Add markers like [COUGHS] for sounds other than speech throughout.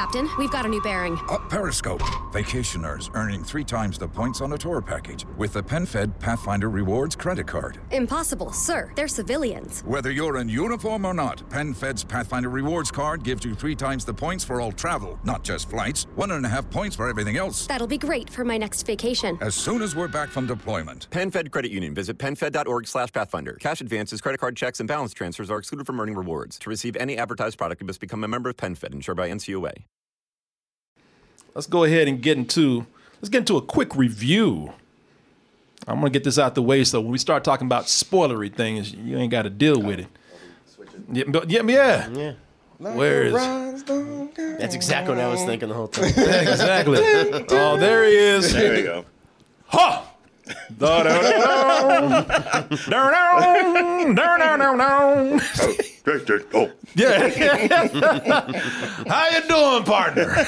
Captain. We've got a new bearing. Uh, Periscope. Vacationers earning three times the points on a tour package with the PenFed Pathfinder Rewards credit card. Impossible, sir. They're civilians. Whether you're in uniform or not, PenFed's Pathfinder Rewards card gives you three times the points for all travel, not just flights. One and a half points for everything else. That'll be great for my next vacation. As soon as we're back from deployment. PenFed Credit Union. Visit penfed.org slash pathfinder. Cash advances, credit card checks, and balance transfers are excluded from earning rewards. To receive any advertised product, you must become a member of PenFed, insured by NCUA. Let's go ahead and get into let's get into a quick review. I'm gonna get this out the way so when we start talking about spoilery things, you ain't got to deal with it. Yeah, but- yeah, yeah. Yeah. Where is? That's exactly what I was thinking the whole time. [LAUGHS] exactly. Oh, there he is. There we go. [LAUGHS] Ha! Oh, Yeah. How you doing, partner?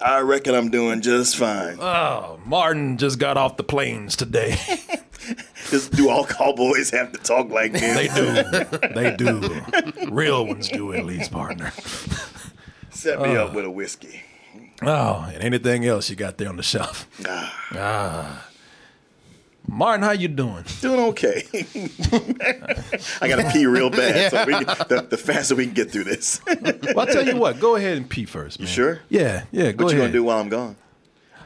I reckon I'm doing just fine. Oh, Martin just got off the planes today. [LAUGHS] Just do all cowboys have to talk like this? They do. [LAUGHS] They do. Real ones do, at least, partner. Set me up with a whiskey. Oh, and anything else you got there on the shelf? Ah. Martin, how you doing? Doing okay. [LAUGHS] I gotta pee real bad. So we can, the, the faster we can get through this. Well, I'll tell you what. Go ahead and pee first, man. You sure? Yeah, yeah. Go what you gonna do while I'm gone?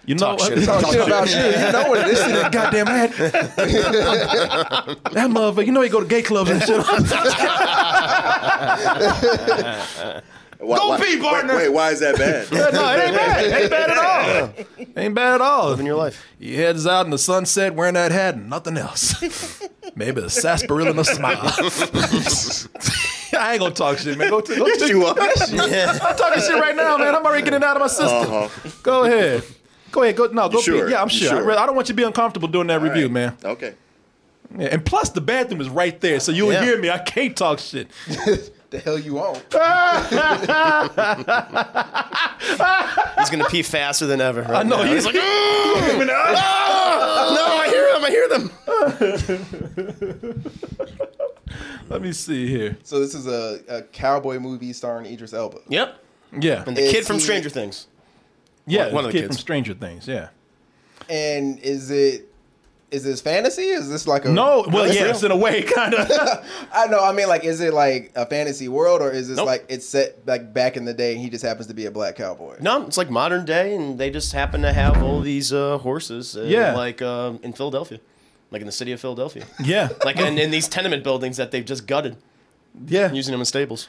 You know Talk shit. Talk Talk shit shit. about you. You know what it is. That goddamn hat. that motherfucker. You know he go to gay clubs and shit. [LAUGHS] Why, Go why- pee, partner. Wait, wait, why is that bad? [LAUGHS] no, it ain't bad. It ain't bad at all. [LAUGHS] Ain't bad at all. Living your life. He heads out in the sunset wearing that hat and nothing else. [LAUGHS] Maybe a sarsaparilla and a smile. I ain't gonna talk shit, man. Go to, go Yes, to you are. I'm talking shit right now, man. I'm already getting it out of my system. Uh-huh. Go ahead. Go ahead. Go no. Go. Sure? Pee. Yeah, I'm You sure. I, sure? I don't want you to be uncomfortable doing that review, right. man. Okay. Yeah, and plus, the bathroom is right there, so you'll Yeah. hear me. I can't talk shit. The hell you want? [LAUGHS] He's gonna pee faster than ever. Right I know. now. He's like, "Ugh." no, I hear them. I hear them. let me see here. So this is a, a cowboy movie starring Idris Elba. Yep. Yeah, And the Is kid from he- Stranger Things. yeah. one of the kid kids. from Stranger Things. Yeah. And is it is this fantasy? Is this like a No, well, yeah, It's yes, in a way, [LAUGHS] kind of. [LAUGHS] I know. I mean, like, is it like a fantasy world, or is this Nope. like it's set like back in the day, and he just happens to be a black cowboy? No, it's like modern day, and they just happen to have all these uh, horses. Uh, Yeah. Like um, in Philadelphia, like in the city of Philadelphia. [LAUGHS] yeah, Like in, in these tenement buildings that they've just gutted, yeah, using them as stables.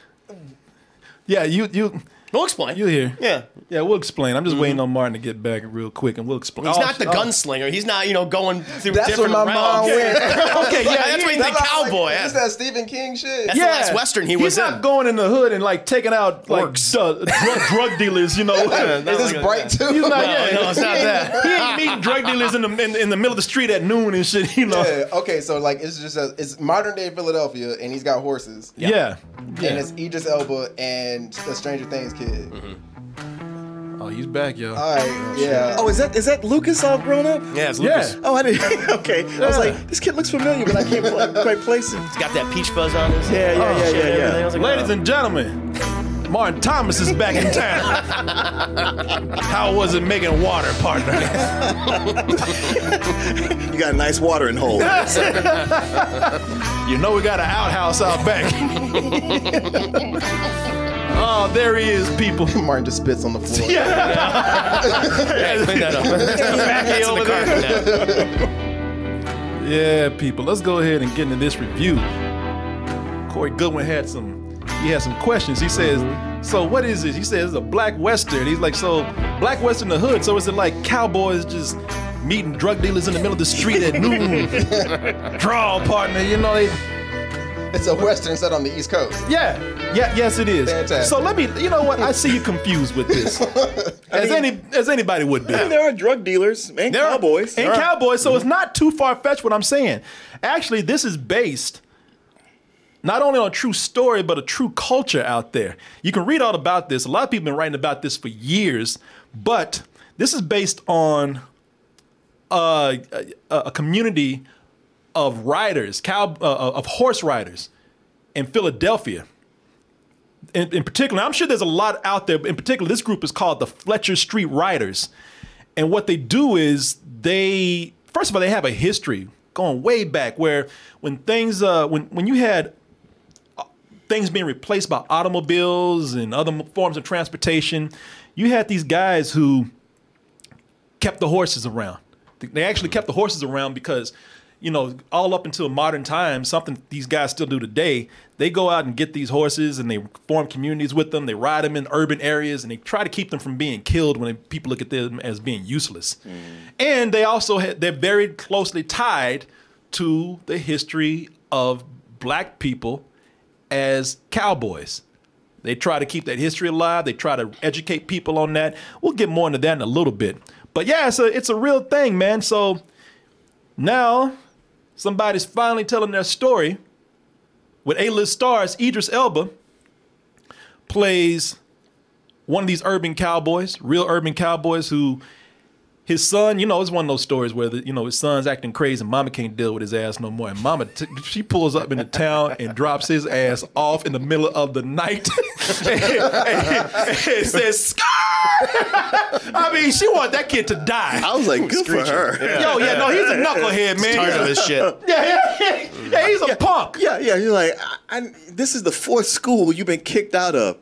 yeah. You, you, We'll explain. You'll hear. Yeah. Yeah, we'll explain. I'm just mm-hmm. waiting on Martin to get back real quick, and we'll explain. He's Oh, not the oh. gunslinger. He's not, you know, going through That's different what my mom realms. went. [LAUGHS] Okay, yeah, That's he what ain't- he think cowboy. That's that Stephen King shit. That's the last Western he He's was He's not in. going in the hood and like taking out like Orcs. drug, [LAUGHS] drug dealers, you know. Not is this like a- bright too? He's not, No, yeah, no, it's not [LAUGHS] that. He ain't meeting drug dealers in the in, in the middle of the street at noon and shit, you know. Yeah, okay, so like it's just a, it's modern day Philadelphia, and he's got horses, Yeah. and it's Idris Elba and the Stranger Things kid. Mm-hmm. Oh, he's back, yo. All right, oh, yeah. Oh, is that is that Lucas all grown up? Yeah, it's Yeah. Lucas. Oh, I didn't. [LAUGHS] Okay. I was like, this kid looks familiar, but I can't pl- quite place him. He's got that peach fuzz on his Yeah, yeah, oh, yeah, shit, yeah, yeah. everything. I was like, Ladies oh. and gentlemen, Martin Thomas is back in town. [LAUGHS] How was it making water, partner? You got a nice watering hole. [LAUGHS] You know we got an outhouse out back. Oh, there he is, people. [LAUGHS] Martin just spits on the floor. Yeah, clean that up. [LAUGHS] That's in the carpet now. Yeah, people. Let's go ahead and get into this review. Corey Goodwin had some. He had some questions. He says, mm-hmm. "So what is this?" He says, "It's a black western." He's like, "So black western the hood? So is it like cowboys just meeting drug dealers in the middle of the street at noon? [LAUGHS] Draw partner, you know they." [LAUGHS] It's a western set on the East Coast. Yeah, yeah, yes, it is. Fantastic. So let me. You know what? I see you confused with this, [LAUGHS] as any as anybody would be. And there are drug dealers and There are- cowboys. and cowboys. So it's not too far fetched what I'm saying. Actually, this is based not only on a true story, but a true culture out there. You can read all about this. A lot of people have been writing about this for years, but this is based on uh, a, a community of riders, cow, uh, of horse riders in Philadelphia. in, in particular, I'm sure there's a lot out there. In particular, this group is called the Fletcher Street Riders, and what they do is they first of all they have a history going way back where when things uh, when when you had uh, things being replaced by automobiles and other forms of transportation, you had these guys who kept the horses around. They actually kept the horses around because, you know, all up until modern times, something these guys still do today, they go out and get these horses and they form communities with them. They ride them in urban areas and they try to keep them from being killed when people look at them as being useless. Mm. And they also ha- they're very closely tied to the history of black people as cowboys. They try to keep that history alive. They try to educate people on that. We'll get more into that in a little bit. But yeah, it's a it's a real thing, man. So now somebody's finally telling their story with A-list stars. Idris Elba plays one of these urban cowboys, real urban cowboys who his son, you know, it's one of those stories where the, you know his son's acting crazy, and mama can't deal with his ass no more, and mama t- she pulls up into town and drops his ass off in the middle of the night and, [LAUGHS] and- and says, "Scar!" I mean, she want that kid to die. I was like, good for her. Yo, yeah, no, he's a knucklehead, man. Tired of this shit. Yeah, [LAUGHS] yeah, yeah, yeah, he's a punk. Yeah, yeah. You're like, I, I, this is the fourth school you've been kicked out of.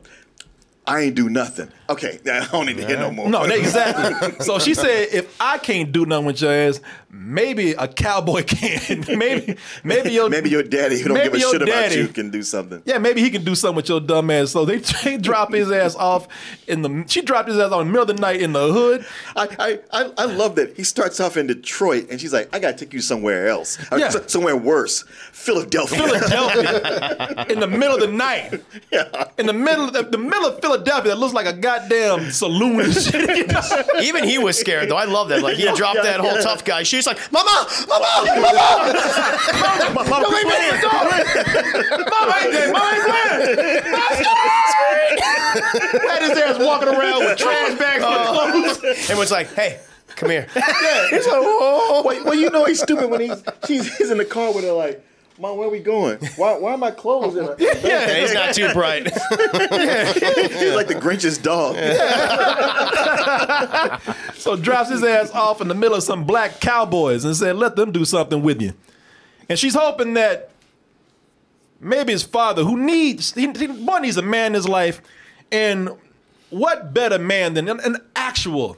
I ain't do nothing. Okay, [LAUGHS] I don't need to hear no more. No, exactly. So she said, if I can't do nothing with your ass, maybe a cowboy [LAUGHS] can. maybe, maybe your Maybe your daddy who don't give a shit about you can do something. Yeah, maybe he can do something with your dumb ass. So they, [LAUGHS] they drop his ass off in the. She dropped his ass on in the middle of the night in the hood. I, I, I, I love that he starts off in Detroit and she's like, I gotta take you somewhere else, uh, Yeah. somewhere worse, Philadelphia. Philadelphia in the middle of the night. In the middle of the, the middle of Philadelphia that looks like a goddamn saloon and shit. [LAUGHS] Even he was scared though. I love that. Like he dropped Yeah, that whole yeah. tough guy. She's like, "Mama, mama, mama, mama, mama, Mama ain't dead. Mama ain't dead. Mama ain't dead. Had his ass walking around with trash bags full of uh, clothes. and was like, "Hey, come here." Yeah, he's like, oh, well, well, you know he's stupid when he's she's he's in the car with her like, Mom, where are we going? Why why are my clothes in a [LAUGHS] Yeah, he's not too bright. [LAUGHS] He's like the Grinch's dog. [LAUGHS] So drops his ass off in the middle of some black cowboys and said, let them do something with you. And she's hoping that maybe his father, who needs, he, he, one needs a man in his life, and what better man than an, an actual,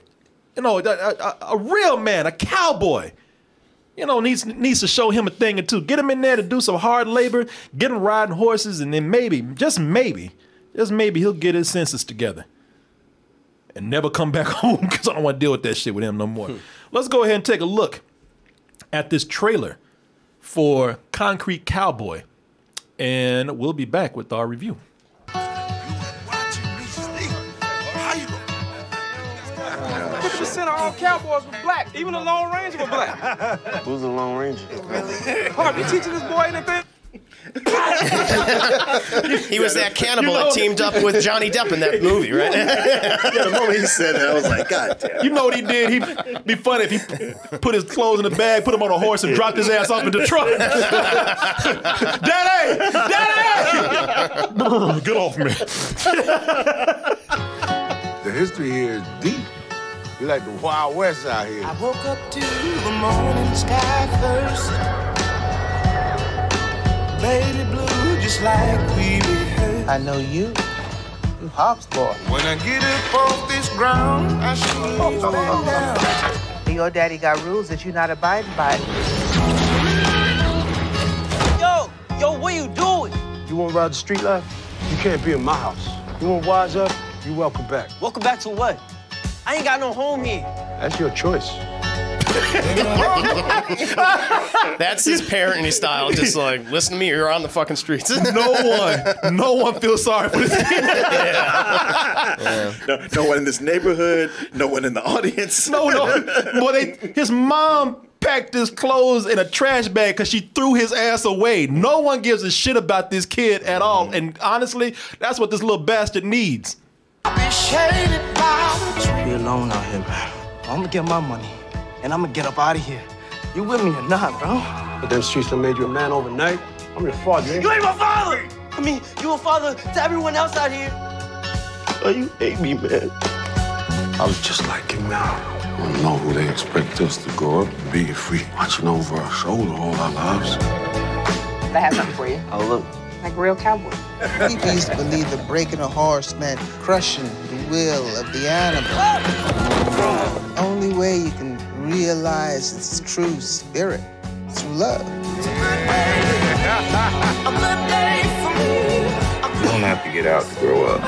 you know, a, a, a real man, a cowboy. You know, needs needs to show him a thing or two. Get him in there to do some hard labor, get him riding horses, and then maybe, just maybe, just maybe he'll get his senses together and never come back [LAUGHS] home because I don't want to deal with that shit with him no more. Hmm. Let's go ahead and take a look at this trailer for Concrete Cowboy, and we'll be back with our review. Cowboys were black. Even the Lone Ranger were black. [LAUGHS] Who's the Lone Ranger? Harp, you teaching this boy anything? [LAUGHS] He was that cannibal that teamed up with Johnny Depp in that movie, right? Yeah, the moment he said that, I was like, God damn. You know what he did? He'd be funny if he put his clothes in the bag, put him on a horse, and dropped his ass off in Detroit. [LAUGHS] Daddy! Daddy! Get off me. The history here is deep. You like the Wild West out here. I woke up to the morning sky first. Baby blue, just like we rehearsed. I know you. You hops boy. When I get up off this ground, I should back down. And your daddy got rules that you're not abiding by. Yo, yo, what you doing? You want to ride the street life? You can't be in my house. You want to wise up? You welcome back. Welcome back to what? I ain't got no home here. That's your choice. That's his parenting style. Just like, listen to me, you're on the fucking streets. No one, no one feels sorry for this kid. No, no one in this neighborhood, no one in the audience. No, no. Boy, they, his mom packed his clothes in a trash bag because she threw his ass away. No one gives a shit about this kid at all. And honestly, that's what this little bastard needs. Be alone out here, man. I'm gonna get my money, and I'm gonna get up out of here. You with me or not, bro? But them streets done made you a man overnight. I'm your father. Eh? You ain't my father! I mean, you a father to everyone else out here. Oh, you hate me, man. I was just like him now. I don't know who they expect us to go up and be if we watching over our shoulder all our lives. I have something for you. Oh, look. Like real cowboy. People used to believe that breaking a horse meant crushing the will of the animal. The only way you can realize its true spirit is through love. You don't have to get out to grow up.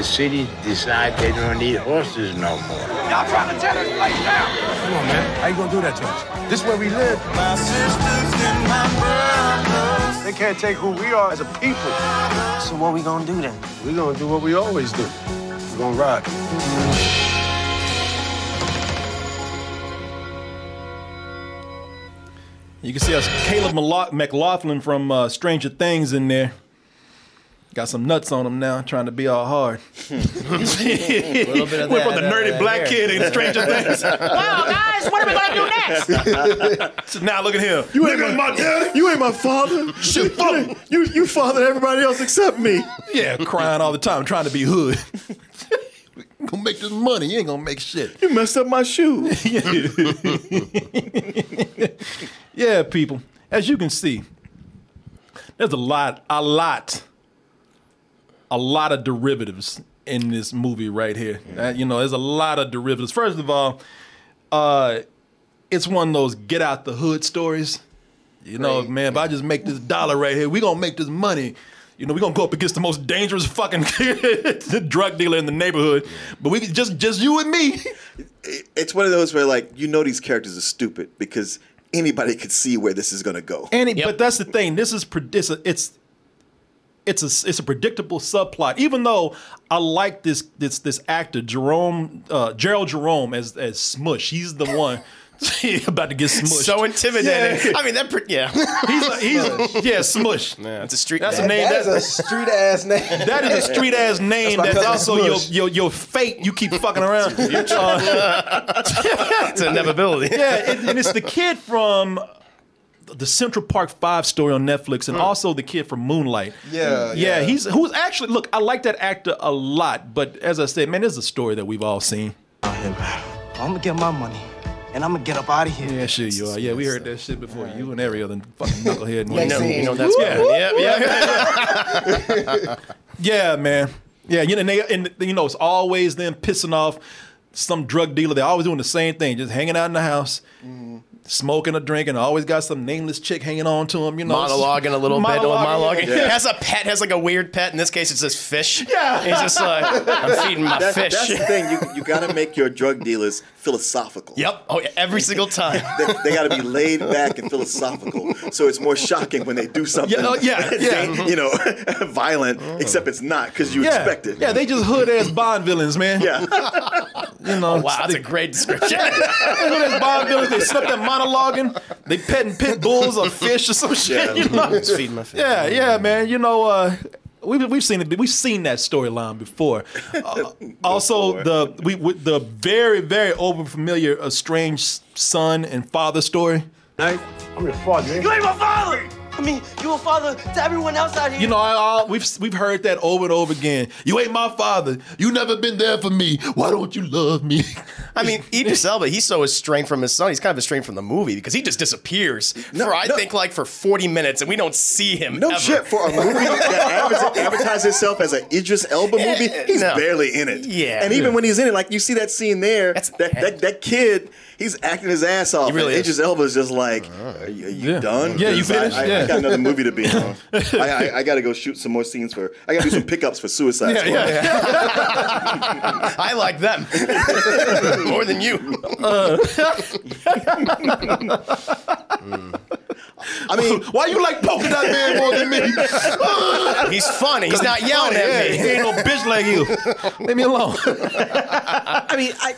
The city decide they don't need horses no more. Y'all trying to tear this place down. Come on, man. How you gonna do that to us? This is where we live. My sisters and my brothers. They can't take who we are as a people. So what we gonna do then? We're gonna do what we always do. We're gonna ride. You can see us Caleb McLaughlin from uh, Stranger Things in there. Got some nuts on him now, trying to be all hard. [LAUGHS] little bit of Went that, from the uh, nerdy that black hair. kid in Stranger Things. [LAUGHS] Wow, guys, what are we gonna do next? [LAUGHS] So now look at him. You ain't my daddy. You ain't my father. Shit, you you fathered everybody else except me. Yeah, crying all the time, trying to be hood. gonna make this money. You ain't gonna make shit. You messed up my shoe. yeah, people. As you can see, there's a lot, a lot, a lot of derivatives in this movie right here. Uh, you know, there's a lot of derivatives. First of all, uh, it's one of those get out the hood stories. You know, man, if I just make this dollar right here, we gonna make this money. You know, we gonna go up against the most dangerous fucking [LAUGHS] drug dealer in the neighborhood. But we just just you and me. [LAUGHS] It's one of those where like you know these characters are stupid because anybody could see where this is gonna go. And it, but that's the thing. This is pre- it's a, it's it's a it's a predictable subplot. Even though I like this this this actor Jerome uh, Jharrel Jerome as as Smush. He's the one [LAUGHS] about to get smushed. So intimidating. Yeah. I mean, that. Pre- yeah. He's like, he's yeah Smush. Yeah, it's a street. That's name. a name. That is That, a street ass name. that is a street ass name. [LAUGHS] my That's, also your, Smush. your your fate. You keep fucking around. Uh, [LAUGHS] It's an inevitability. yeah, and, and it's the kid from the Central Park Five story on Netflix, and hmm. also the kid from Moonlight. Yeah, yeah, yeah. he's who's actually look. I like that actor a lot, but as I said, man, this is a story that we've all seen. I'm gonna get my money, and I'm gonna get up out of here. Yeah, sure you are. Yeah, we heard that shit before. You and every other fucking knucklehead. You know, seen- you know that's Yeah. yeah, yeah. [LAUGHS] Yeah, man. Yeah, you know, and, they, and you know, it's always them pissing off some drug dealer. They're always doing the same thing, just hanging out in the house, mm-hmm. Smoking or drinking. Always got some nameless chick hanging on to him. You know, monologuing a little bit, or monologuing. Yeah. Has a pet, has like a weird pet. In this case, it's this fish. Yeah. He's just like, I'm feeding my That- fish. That's the thing. You you got to make your drug dealers philosophical. Yep. Oh, yeah, every single time. They, they got to be laid back and philosophical, so it's more shocking when they do something. Yeah, oh, yeah, [LAUGHS] yeah. you know, [LAUGHS] violent. Except it's not because you yeah. expect it. Yeah, they just hood ass Bond villains, man. Yeah. [LAUGHS] You know, oh, Wow, that's a great description. hood ass Bond villains. They slept at monologuing. They petting pit bulls or fish or some shit. You know? Just feeding my fish. Yeah, yeah, man. You know, uh, we've we've seen it. We've seen that storyline before. [LAUGHS] Uh, also, the we with the very very over familiar estranged son and father story. Hey, I'm your father. You ain't my father. I mean, you a father to everyone else out here. You know, I, I, we've we've heard that over and over again. You ain't my father. You never been there for me. Why don't you love me? [LAUGHS] I mean, Idris Elba, he's so estranged from his son. He's kind of estranged from the movie because he just disappears for, I no. think, like for 40 minutes and we don't see him No ever. shit for a movie that [LAUGHS] advertises itself as an Idris Elba movie. He's no. barely in it. Yeah. and even when he's in it, like you see that scene there, That's- that, that that kid, he's acting his ass off. He really and is. Idris Elba just like, are you, are you Yeah. done? Yeah, you 'Cause I- finished? I, I, Yeah. got another movie to be on. [LAUGHS] I, I, I got to go shoot some more scenes for. I got to do some pickups for Suicide Yeah, Squad. yeah. [LAUGHS] I like them [LAUGHS] more than you. Uh. I mean, Why you like polka dot man more than me? He's funny. He's not yelling yeah, at He me. ain't no bitch like you. Leave me alone. I mean, I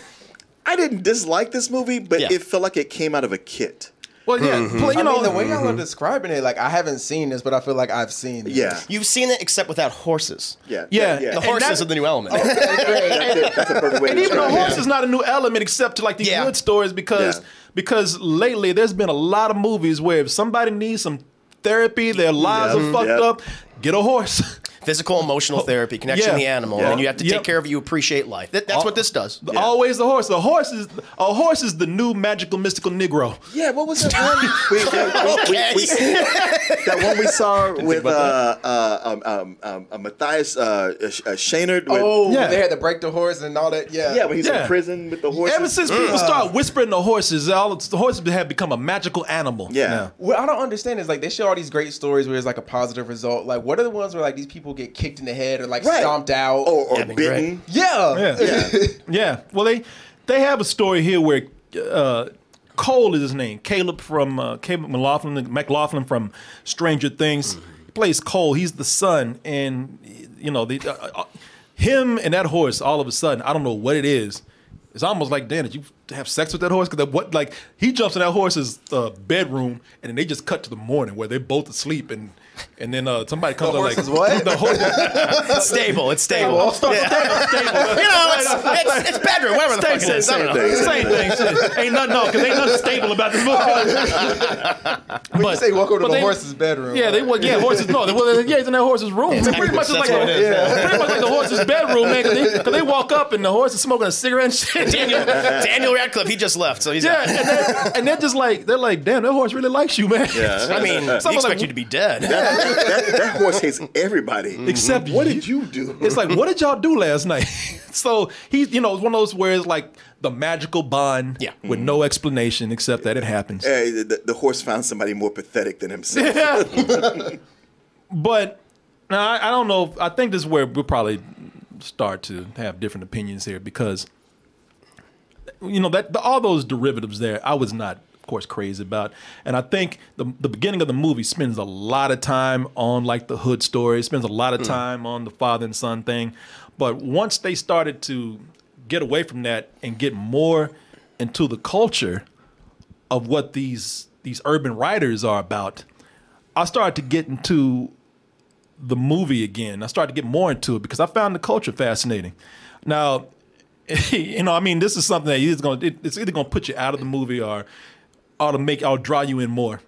I didn't dislike this movie, but Yeah. it felt like it came out of a kit. Well, yeah, Mhm. play- you I know, mean, the way y'all are describing it, like I haven't seen this, but I feel like I've seen. This. Yeah, You've seen it except without horses. Yeah. Yeah. The And horses that- are the new element. [LAUGHS] That's a perfect way and even the describe it. horse is not a new element except to like these good stories because Yeah. because lately there's been a lot of movies where if somebody needs some therapy, their lives Yeah. are fucked Yep. up, get a horse. [LAUGHS] Physical, emotional therapy, connection Yeah. to the animal, Yeah. and you have to take care of it. You appreciate life. That, that's what this does. Always the horse. The horse is a horse is the new magical mystical Negro. Yeah, what was that one? [LAUGHS] we, we, we, we, that one we saw [LAUGHS] with uh, uh, um, um, um, uh, Matthias uh, uh, Sh- uh, Shaynard. With, Oh, they had to break the horse and all that. Yeah, yeah, when he's Yeah. in prison with the horses. Ever since people start whispering the horses, all the horses have become a magical animal. Yeah. What I don't understand is like they show all these great stories where it's like a positive result. Like, what are the ones where like these people get kicked in the head or like Right. stomped out or, or That'd be great. bitten. Yeah. Yeah. [LAUGHS] yeah. Well, they they have a story here where uh, Cole is his name. Caleb from uh, Caleb McLaughlin, McLaughlin from Stranger Things. He plays Cole. He's the son, and you know the uh, uh, him and that horse. All of a sudden, I don't know what it is. It's almost like, Dan, did you have sex with that horse? Because what, like, he jumps in that horse's uh, bedroom, and then they just cut to the morning where they're both asleep, and and then uh, somebody comes The up like, what? The horse, It's stable. It's stable. Stable, Yeah. stable, [LAUGHS] stable. You know, it's, it's, it's bedroom, whatever the Same, fuck it is. I same, don't know. same thing. Shit. Ain't nothing, no, because ain't nothing stable about this movie. [LAUGHS] When you say welcome to but the they- horse's bedroom. Yeah, they yeah, horses. No, they, well, yeah, he's in that horse's room. It's pretty much like a, yeah, pretty much like the horse's bedroom, man. Because they, 'cause they walk up and the horse is smoking a cigarette and shit. Daniel, Daniel Radcliffe, he just left, so he's Yeah, out. and they're, and they're just like they're like, damn, that horse really likes you, man. Yeah. I mean, [LAUGHS] he expect like- you to be dead. That, that, that horse hates everybody. Mm-hmm. Except what you. did you do? It's like, what did y'all do last night? [LAUGHS] so he's, you know, it's one of those where it's like the magical bond Yeah. with mm-hmm. no explanation except that it happens. Hey, the, the, the horse found somebody more pathetic than himself. [LAUGHS] Yeah. but now I, I don't know. I think this is where we'll probably start to have different opinions here because you know that the, all those derivatives there, I was not, of course, crazy about. And I think the the beginning of the movie spends a lot of time on like the hood story, spends a lot of hmm. time on the father and son thing. But once they started to get away from that and get more into the culture of what these these urban riders are about, I started to get into the movie again. I started to get more into it because I found the culture fascinating. Now, [LAUGHS] you know, I mean, this is something that is going to it's either going to put you out of the movie or to make I'll draw you in more.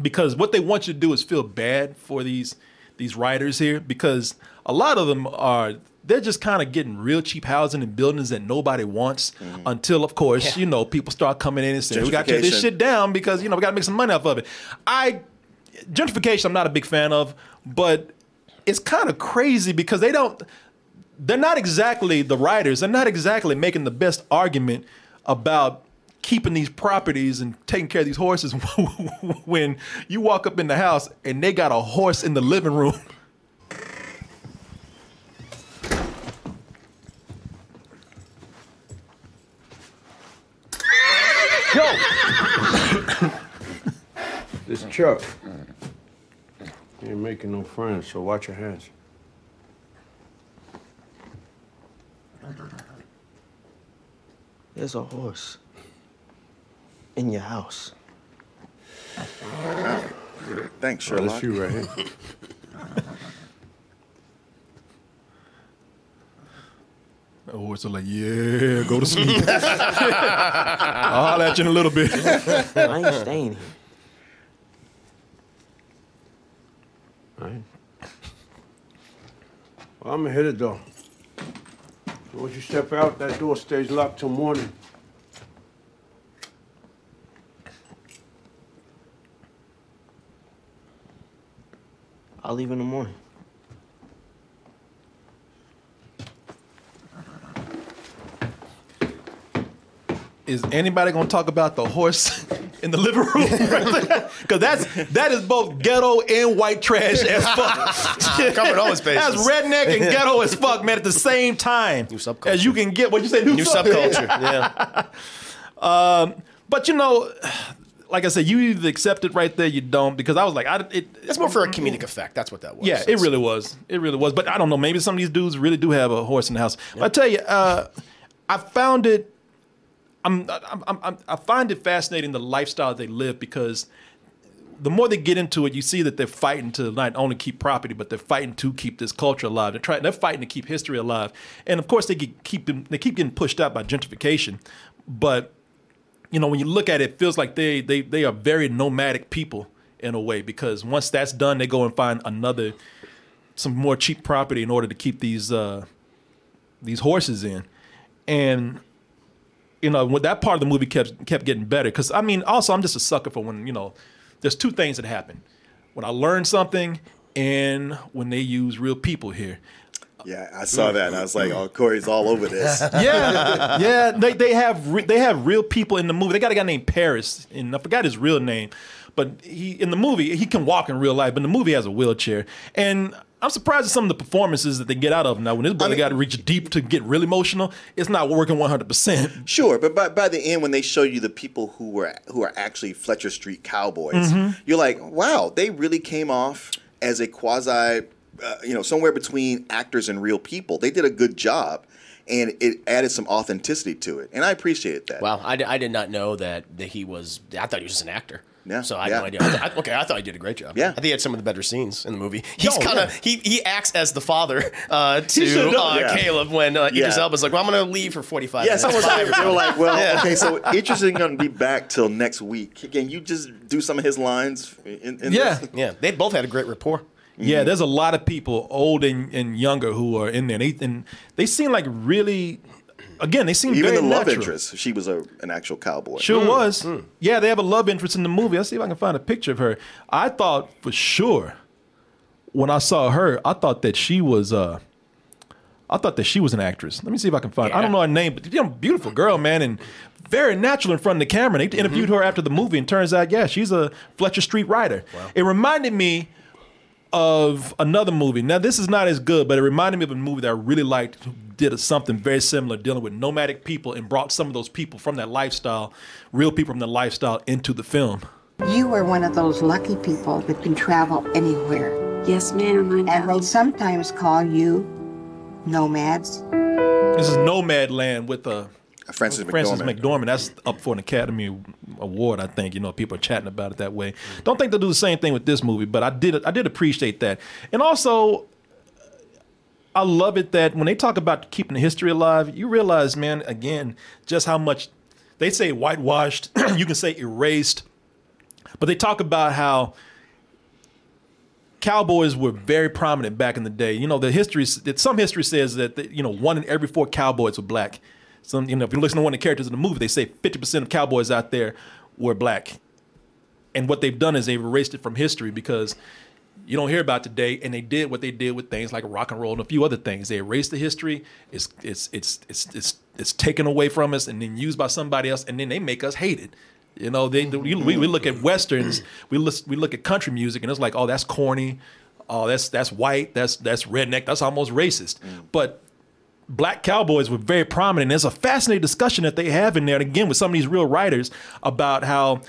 Because what they want you to do is feel bad for these these riders here because a lot of them are they're just kind of getting real cheap housing and buildings that nobody wants mm-hmm. until of course, you know, people start coming in and saying, "We got to tear this shit down because, you know, we got to make some money off of it." I gentrification I'm not a big fan of, but it's kind of crazy because they don't they're not exactly the riders, they're not exactly making the best argument about keeping these properties and taking care of these horses [LAUGHS] when you walk up in the house and they got a horse in the living room. Yo! [COUGHS] This Chuck. You ain't making no friends, so watch your hands. There's a horse in your house. Thanks, Oh, Sherlock. that's you right here. The horse are like, yeah, go to sleep. [LAUGHS] I'll holler at you in a little bit. [LAUGHS] I ain't staying here. All right. Well, I'm gonna hit it though. So once you step out, that door stays locked till morning. I'll leave in the morning. Is anybody gonna talk about the horse [LAUGHS] in the living room? Because [LAUGHS] that's that is both ghetto and white trash as fuck. [LAUGHS] Covered all his bases. That's redneck and ghetto as fuck, man. At the same time, New subculture. as you can get. What you say? New, New sub- subculture. Yeah. Um, but you know, like I said, you either accept it right there, you don't. Because I was like, I it. That's more for a comedic effect. That's what that was. Yeah, it really was. It really was. But I don't know. Maybe some of these dudes really do have a horse in the house. But I tell you, uh, I found it. I'm, I'm, I'm, I'm I find it fascinating the lifestyle they live because the more they get into it, you see that they're fighting to not only keep property, but they're fighting to keep this culture alive. They're trying, they're fighting to keep history alive, and of course they get, keep them, they keep getting pushed out by gentrification. But you know, when you look at it, it feels like they they they are very nomadic people in a way because once that's done, they go and find another some more cheap property in order to keep these uh, these horses in, and you know, when that part of the movie kept kept getting better. Because I mean, also I'm just a sucker for when you know, there's two things that happen: when I learn something and when they use real people here. Yeah, I saw that and I was like, "Oh, Corey's all over this." [LAUGHS] yeah, yeah. They they have re- they have real people in the movie. They got a guy named Paris, and I forgot his real name, but he in the movie he can walk in real life, but in the movie he has a wheelchair. And I'm surprised at some of the performances that they get out of him. Now, when this brother got to reach deep to get really emotional, it's not working 100. percent Sure, but by, by the end, when they show you the people who were who are actually Fletcher Street cowboys, Mhm. you're like, wow, they really came off as a quasi, uh, you know, somewhere between actors and real people. They did a good job, and it added some authenticity to it, and I appreciated that. Wow, I, did not know that, that he was. I thought he was just an actor. Yeah, So I had yeah. no idea. I th- I- okay, I thought he did a great job. Yeah. I think he had some of the better scenes in the movie. He's Oh, kind of yeah. he he acts as the father uh, [LAUGHS] to uh, that. Caleb when uh, Idris Yeah. Elba's like, "Well, I'm going to leave for 45 Yeah, minutes." someone Five said or they were like, well, [LAUGHS] Yeah. okay, so Idris isn't going to be back till next week. Can you just do some of his lines? In, in Yeah. this? yeah, they both had a great rapport. Yeah, there's a lot of people, old and, and younger, who are in there. They, and they seem like really, again, they seem Even the love natural. interest, she was a, an actual cowboy. Sure hmm. was. Hmm. Yeah, they have a love interest in the movie. Let's see if I can find a picture of her. I thought for sure when I saw her, I thought that she was uh I thought that she was an actress. Let me see if I can find I don't know her name, but you know, beautiful girl, man, and very natural in front of the camera. And they mm-hmm. interviewed her after the movie, and turns out, yeah, she's a Fletcher Street rider. It reminded me of another movie. Now, this is not as good, but it reminded me of a movie that I really liked. Did a, something very similar, dealing with nomadic people, and brought some of those people from that lifestyle, real people from the lifestyle, into the film. You are one of those lucky people that can travel anywhere. Yes, ma'am. I know. And they sometimes call you nomads. This is Nomadland with uh, Frances uh, Frances McDormand. McDormand. That's up for an Academy Award, I think. You know, people are chatting about it that way. Don't think they'll do the same thing with this movie, but I did I did appreciate that. And also, I love it that when they talk about keeping the history alive, you realize, man, again, just how much they say whitewashed, [CLEARS THROAT] you can say erased, but they talk about how cowboys were very prominent back in the day. You know, the history, that some history says that, you know, one in every four cowboys were black. Some, you know, if you listen to one of the characters in the movie, they say 50% of cowboys out there were black. And what they've done is they've erased it from history because you don't hear about today. And they did what they did with things like rock and roll and a few other things. They erased the history. It's it's it's it's it's it's taken away from us and then used by somebody else, and then they make us hate it. You know, they we, we look at westerns, we look we look at country music, and it's like, oh, that's corny, oh, that's that's white, that's that's redneck, that's almost racist. Mm. But black cowboys were very prominent. There's a fascinating discussion that they have in there, and again, with some of these real riders about how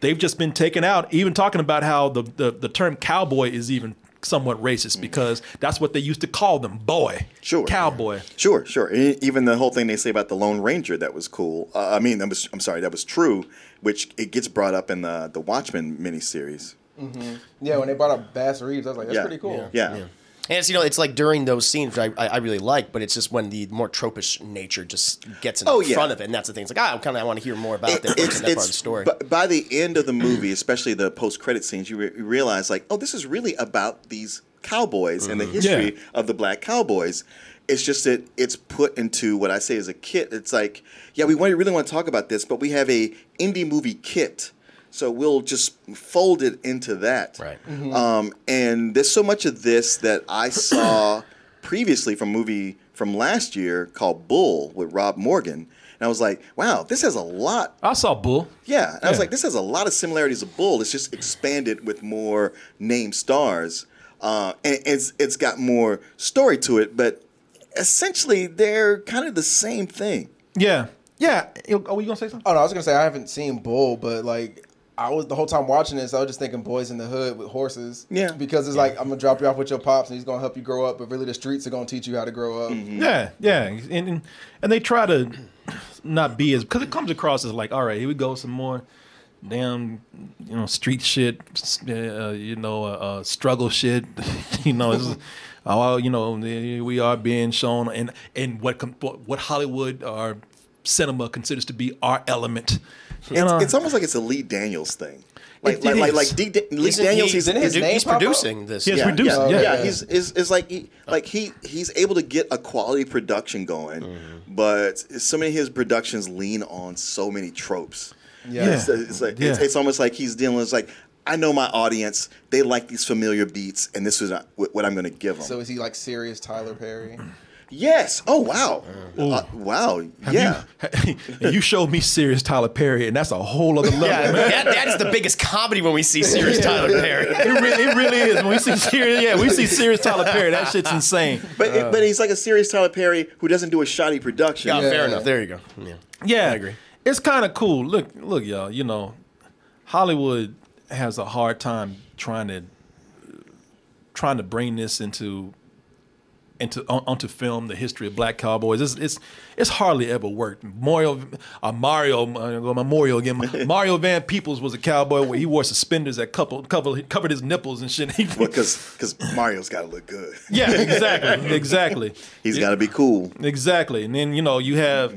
they've just been taken out, even talking about how the, the, the term cowboy is even somewhat racist because that's what they used to call them, boy. Sure. Cowboy. Sure, sure. E- Even the whole thing they say about the Lone Ranger that was cool. Uh, I mean, that was I'm sorry, that was true, which it gets brought up in the the Watchmen miniseries. hmm Yeah, when they brought up Bass Reeves, I was like, that's Yeah. pretty cool. Yeah. And it's you know it's like during those scenes which I, I I really like, but it's just when the more tropish nature just gets in Oh, yeah. front of it, and that's the thing. It's like ah, I kind of I want to hear more about that, It's, that part of the it's story. But by the end of the movie, especially the post-credit scenes, you, re- you realize like, oh, this is really about these cowboys and the Mhm. history Yeah. of the black cowboys. It's just that it's put into what I say is a kit. It's like, yeah, we want, really want to talk about this, but we have a indie movie kit, so we'll just fold it into that. Right. Mhm. Um, and there's so much of this that I [CLEARS THROAT] saw previously from a movie from last year called Bull with Rob Morgan. And I was like, wow, this has a lot. I saw Bull. Yeah. And I was like, this has a lot of similarities of Bull. It's just expanded with more named stars. Uh, and it's it's got more story to it, but essentially they're kind of the same thing. Yeah. Yeah. Oh, you gonna say something? Oh no, I was gonna say I haven't seen Bull, but like I was the whole time watching this. I was just thinking boys in the hood with horses. Yeah. Because it's like I'm gonna drop you off with your pops, and he's gonna help you grow up. But really, the streets are gonna teach you how to grow up. Yeah, yeah, and, and and they try to not be as because it comes across as like, all right, here we go, some more damn, you know, street shit, uh, you know, uh, uh, struggle shit, [LAUGHS] you know. It's, [LAUGHS] oh, you know, we are being shown and and what what Hollywood or cinema considers to be our element. [LAUGHS] It's, uh, it's almost like it's a Lee Daniels thing. Like, It- like, it like, like D- D- Lee Isn't Daniels, he- he's, isn't his his name He's pop up? producing this. He is yeah, producing, Yeah, yeah. yeah. He's is is like he like he he's able to get a quality production going, Mm-hmm. but so many of his productions lean on so many tropes. Yeah. it's, it's like it's, Yeah. it's almost like he's dealing with like I know my audience; they like these familiar beats, and this is what what I'm going to give them. So is he like serious Tyler Perry? Yes. Oh wow. Uh, wow. Have yeah. [LAUGHS] You, you showed me serious Tyler Perry, and that's a whole other level, Yeah, man. that, that is the biggest comedy when we see serious Tyler Perry. It really, it really is. When we see serious, yeah, we see serious Tyler Perry. That shit's insane. But but he's like a serious Tyler Perry who doesn't do a shoddy production. Yeah, fair enough. There you go. Yeah. Yeah, I agree. It's kind of cool. Look, look, y'all. You know, Hollywood has a hard time trying to trying to bring this into into on, onto film the history of black cowboys. It's it's, it's hardly ever worked. Mario, uh, Mario, uh, go Memorial again. [LAUGHS] Mario Van Peebles was a cowboy where he wore suspenders that couple covered covered his nipples and shit. [LAUGHS] He- Because because Mario's got to look good. yeah, exactly, [LAUGHS] exactly. He's got to be cool. Exactly. And then, you know, you have,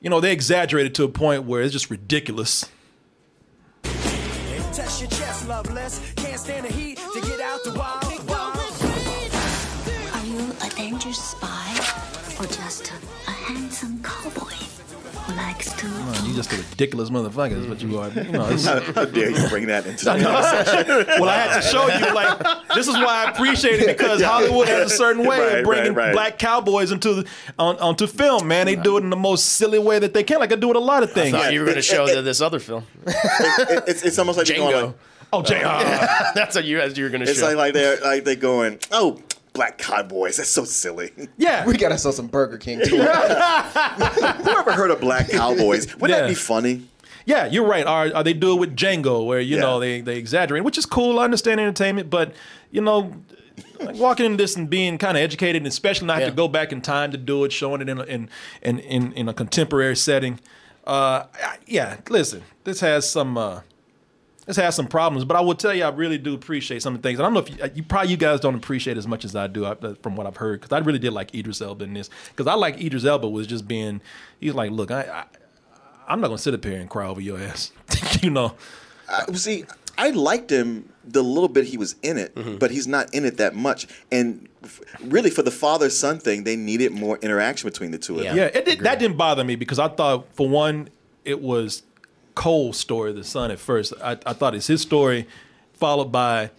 you know, they exaggerated to a point where it's just ridiculous. Test your chest, loveless. Can't stand the heat to get out the wild. Are you a dangerous spy or just a handsome cowboy who likes to? Man, you just a ridiculous motherfucker is what you are. You know, it's, How, how dare you bring that into the I conversation? well, I had to show you, like, this is why I appreciate it because Hollywood has a certain way Right, of bringing right, right. black cowboys into the, on, onto film. Man, they do it in the most silly way that they can. Like I do it a lot of I things. thought you were going to show the, this other film, It- it's, it's almost like you're going Django. like, Oh, Jay. uh, [LAUGHS] That's what you, you were going to it's show. like like they're like they going, oh, black cowboys. That's so silly. [LAUGHS] yeah. We gotta sell some Burger King too. [LAUGHS] Whoever heard of black cowboys? Wouldn't Yeah. that be funny? Yeah, you're right. Or, or they do it with Django, where you Yeah. know they they exaggerate, which is cool. I understand entertainment, but you know, like walking into this and being kind of educated, and especially not have Yeah. to go back in time to do it, showing it in a, in, in in in a contemporary setting. Uh, I- yeah, listen, this has some. Uh, this has some problems, but I will tell you, I really do appreciate some of the things. And I don't know if you, you probably you guys don't appreciate as much as I do, I, from what I've heard, because I really did like Idris Elba in this. Because I like Idris Elba was just being, he's like, look, I, I I'm not gonna sit up here and cry over your ass, [LAUGHS] you know. I, see, I liked him the little bit he was in it, Mm-hmm. but he's not in it that much. And f- really, for the father son thing, they needed more interaction between the two of them. Yeah, it did, that didn't bother me because I thought, for one, it was Cole's story, the son. At first, I, I thought it's his story, followed by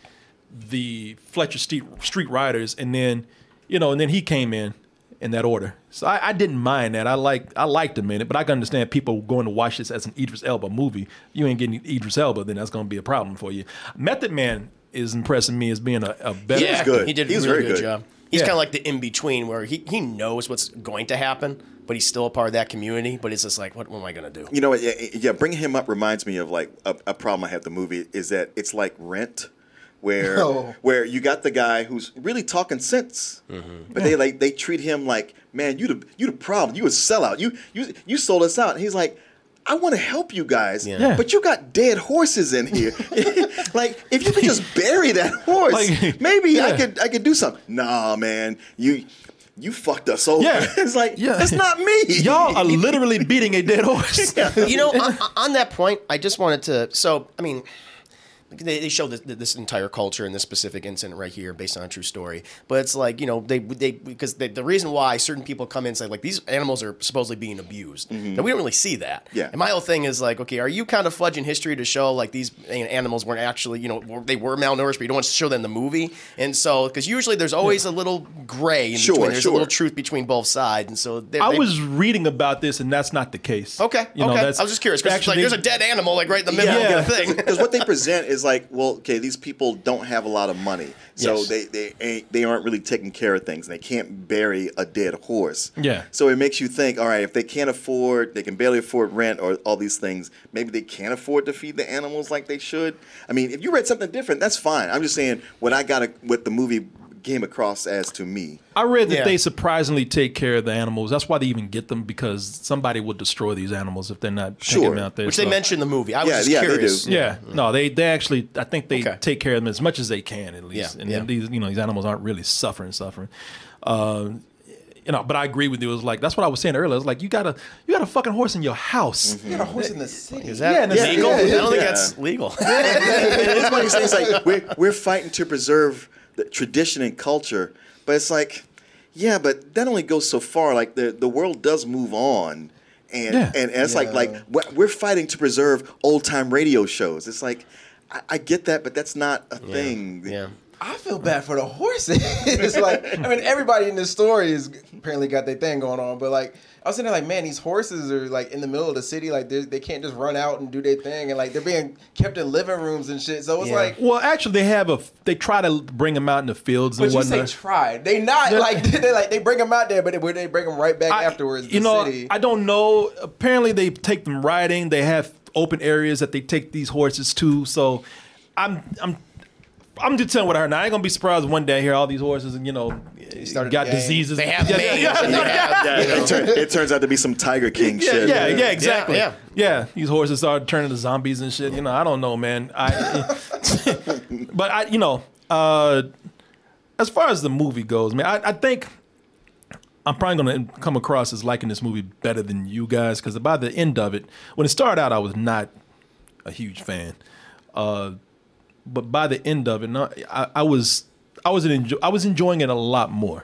the Fletcher Street Street Riders, and then you know, and then he came in in that order. So I, I didn't mind that. I like I liked him in it, but I can understand people going to watch this as an Idris Elba movie. You ain't getting Idris Elba, then that's going to be a problem for you. Method Man is impressing me as being a, a better. yeah, good. he did He a was really very good, good. job. He's Yeah. kind of like the in between where he, he knows what's going to happen, but he's still a part of that community. But it's just like, what, what am I going to do? You know what? Yeah, yeah, bringing him up reminds me of like a, a problem I have with the movie is that it's like Rent, where [LAUGHS] Oh. where you got the guy who's really talking sense, mm-hmm. but they like they treat him like, man, you the you the problem, you a sellout, you you you sold us out, and he's like. I want to help you guys, Yeah. but you got dead horses in here. [LAUGHS] like, if you could just bury that horse, [LAUGHS] Like, maybe I could I could do something. Nah, man, you you fucked us over. Yeah. [LAUGHS] it's like Yeah. that's not me. Y'all are [LAUGHS] literally beating a dead horse. you know, [LAUGHS] on, on that point, I just wanted to. So, I mean, they, they show this, this entire culture and this specific incident right here, based on a true story. But it's like you know, they they because they, the reason why certain people come in and say like these animals are supposedly being abused, mm-hmm. and we don't really see that. Yeah. And my whole thing is like, okay, are you kind of fudging history to show like these animals weren't actually you know were- they were malnourished, but you don't want to show that in the movie? And so because usually there's always a little gray in Sure, between. There's sure. a little truth between both sides, and so they, I they- was reading about this, and that's not the case. Okay, You know, okay. that's I was just curious because like there's a dead animal like right in the middle Yeah. of the thing. because what they present is is like, well, okay, these people don't have a lot of money, so Yes. they they ain't, they aren't really taking care of things. and They can't bury a dead horse. Yeah. So it makes you think, all right, if they can't afford, they can barely afford rent or all these things, maybe they can't afford to feed the animals like they should. I mean, if you read something different, that's fine. I'm just saying what I got, what the movie came across as to me. I read that Yeah. they surprisingly take care of the animals. That's why they even get them because somebody would destroy these animals if they're not taking Sure. them out there. Which they So- mention in the movie. I was Yeah, just yeah, they curious. do. Yeah, no, they they actually I think they Okay. take care of them as much as they can at least, Yeah, and yeah. these you know these animals aren't really suffering suffering. Uh, you know, but I agree with you. It was like that's what I was saying earlier. It's like you got a you got a fucking horse in your house. You got a horse in the city. Is that Yeah, in the city. legal? Yeah, I don't think that's legal. [LAUGHS] it's funny. It's like we're we're fighting to preserve the tradition and culture, but it's like, yeah, but that only goes so far. Like the the world does move on, and Yeah. and, it's like Yeah. like we're- we're fighting to preserve old time radio shows. It's like I, I get that, but that's not a thing. Yeah. I feel bad for the horses. [LAUGHS] it's like I mean everybody in this story is apparently got their thing going on, but like I was sitting there like, man, these horses are like in the middle of the city, like they they can't just run out and do their thing, and like they're being kept in living rooms and shit. So it's Yeah. like, Well, actually, they have a they try to bring them out in the fields but and you say whatnot. tried. They not Yeah. like [LAUGHS] they like they bring them out there, but they, they bring them right back I- afterwards. You the know, city. I don't know. Apparently, they take them riding. They have open areas that they take these horses to. So, I'm I'm. I'm just telling what I heard. Now, I ain't gonna be surprised one day I hear all these horses and you know started got the gang. diseases. They have yeah, mange yeah, yeah, have, you know. it, turn, it turns out to be some Tiger King yeah, shit. yeah, yeah, exactly. Yeah, Yeah, these horses start turning to zombies and shit. You know, I don't know, man. I, [LAUGHS] but I, you know, uh, as far as the movie goes, man, I, I think I'm probably going to come across as liking this movie better than you guys because by the end of it, when it started out, I was not a huge fan. Uh, but by the end of it, no, I, I was I was enjo- I was enjoying it a lot more.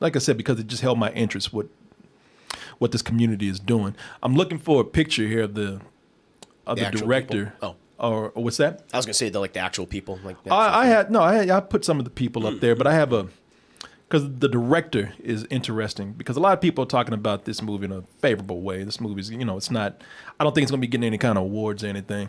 Like I said, because it just held my interest with what this community is doing. I'm looking for a picture here of the of The the, director. people? Oh. Or, or what's that? I was gonna say the like the actual people. Like the I, I had no, I had, I put some of the people up mm. there, but I have a because the director is interesting because a lot of people are talking about this movie in a favorable way. This movie's you know it's not. I don't think it's going to be getting any kind of awards or anything,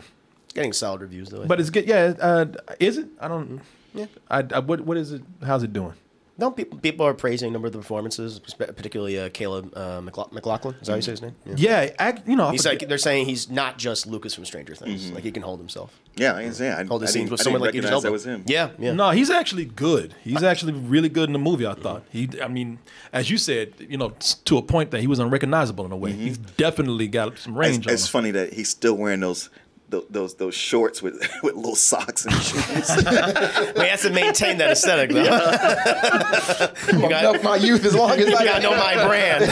getting solid reviews though. I but it's good. Yeah, uh, is it? I don't. Yeah. I, I what what is it? How's it doing? No, people people are praising a number of the performances, particularly uh, Caleb uh, McLaugh- McLaughlin. Is that how you say his name? Yeah, I, you know, I he's forget- like they're saying he's not just Lucas from Stranger Things. Like he can hold himself. Yeah, I can say I, Hold the I scenes didn't- with I someone didn't like Idris recognize that was him. Yeah, yeah. No, he's actually good. He's actually really good in the movie. I thought he. I mean, as you said, you know, s- to a point that he was unrecognizable in a way. He's definitely got some It's, range. on it's him. funny that he's still wearing those those those, those shorts with [LAUGHS] with little socks and shoes. [LAUGHS] We have to maintain that aesthetic though. [LAUGHS] you got milk my youth as long as you I gotta know my brand.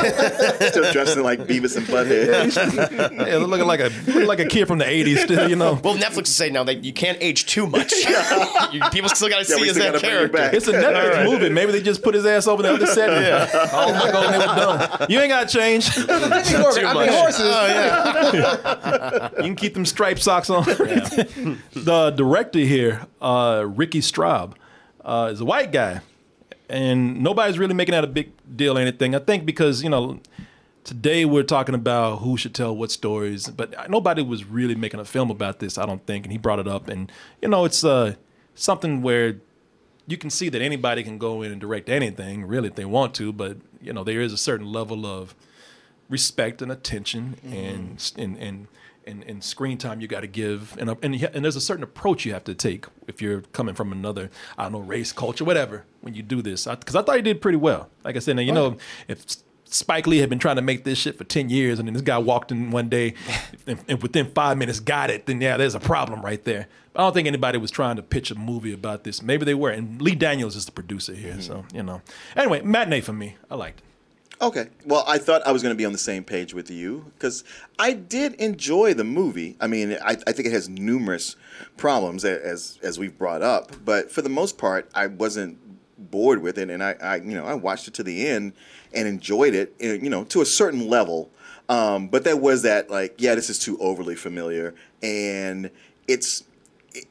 still dressing like Beavis and Butthead. yeah, looking like a looking like a kid from the '80s. Still, you know. well, Netflix is saying now that you can't age too much. you, people still gotta Yeah, see we as that gotta bring you character. It's a Netflix movie. Maybe they just put his ass over the other set. And, Oh my god, they were done. You ain't got to change. you I mean, horses. Oh yeah. can keep them striped socks on. [LAUGHS] the director here, uh, Ricky Straub, uh, is a white guy, and nobody's really making that a big deal or anything. I think because you know. Today we're talking about who should tell what stories, but nobody was really making a film about this, I don't think. And he brought it up, and you know, it's uh, something where you can see that anybody can go in and direct anything, really, if they want to. But you know, there is a certain level of respect and attention and, and and and and screen time you got to give, and uh, and and there's a certain approach you have to take if you're coming from another, I don't know, race, culture, whatever. When you do this, because I, thought he did pretty well. Like I said, now you know, if Spike Lee had been trying to make this shit for ten years, and then this guy walked in one day, [LAUGHS] and, and within five minutes got it, then yeah, there's a problem right there. But I don't think anybody was trying to pitch a movie about this. Maybe they were, and Lee Daniels is the producer here, mm-hmm. so you know. Anyway, matinee for me, I liked it. Okay. Well, I thought I was going to be on the same page with you because I did enjoy the movie. I mean, I, I think it has numerous problems as as we've brought up, but for the most part, I wasn't bored with it, and I, I you know I watched it to the end and enjoyed it, eh, you know, to a certain level. Um, but there was that like, yeah, this is too overly familiar, and it's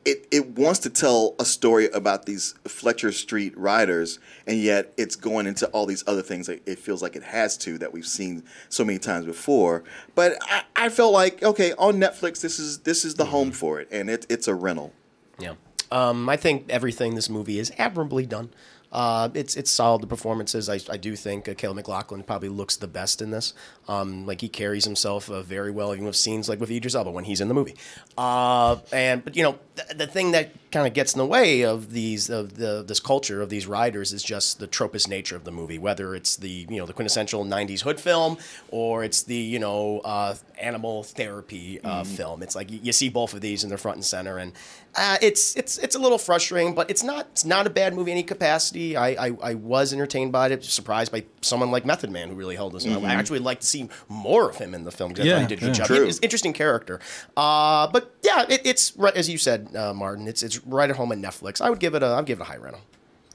it, it wants to tell a story about these Fletcher Street riders, and yet it's going into all these other things that it feels like it has to that we've seen so many times before. But I, I felt like okay, on Netflix, this is this is the home for it, and it, it's a rental. Yeah. Um, I think everything this movie is admirably done. Uh, it's it's solid. The performances, I, I do think uh, McLaughlin probably looks the best in this. Um, like he carries himself uh, very well, even with scenes like with Idris Elba when he's in the movie. Uh, and but you know th- the thing that kind of gets in the way of these of the this culture of these riders is just the tropist nature of the movie. Whether it's the you know the quintessential '90s hood film or it's the you know uh, animal therapy uh, film. It's like you, see both of these and they're front and center, and uh, it's it's it's a little frustrating, but it's not it's not a bad movie in any capacity. I I, I was entertained by it, surprised by someone like Method Man who really held us. Mhm. I actually like to see more of him in the film because I Yeah, thought he did a good yeah. job. True. He's an interesting character, uh, but yeah, it, it's right as you said, uh, Martin. It's it's right at home on Netflix. I would give it a I'd give it a high rental.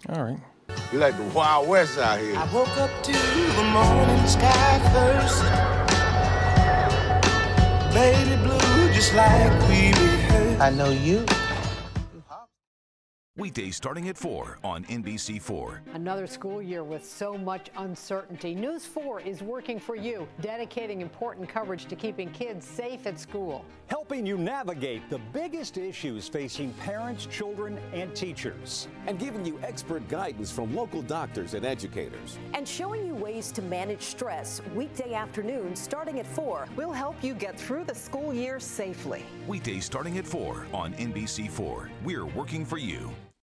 All right. You like the Wild West out here. I woke up to the morning sky first. Baby blue, just like we rehearsed. I know you. Weekdays starting at 4 on NBC4. Another school year with so much uncertainty. News 4 is working for you, dedicating important coverage to keeping kids safe at school. helping you navigate the biggest issues facing parents, children, and teachers. And giving you expert guidance from local doctors and educators. and showing you ways to manage stress weekday afternoons starting at 4. We'll help you get through the school year safely. Weekdays starting at 4 on NBC4. We're working for you.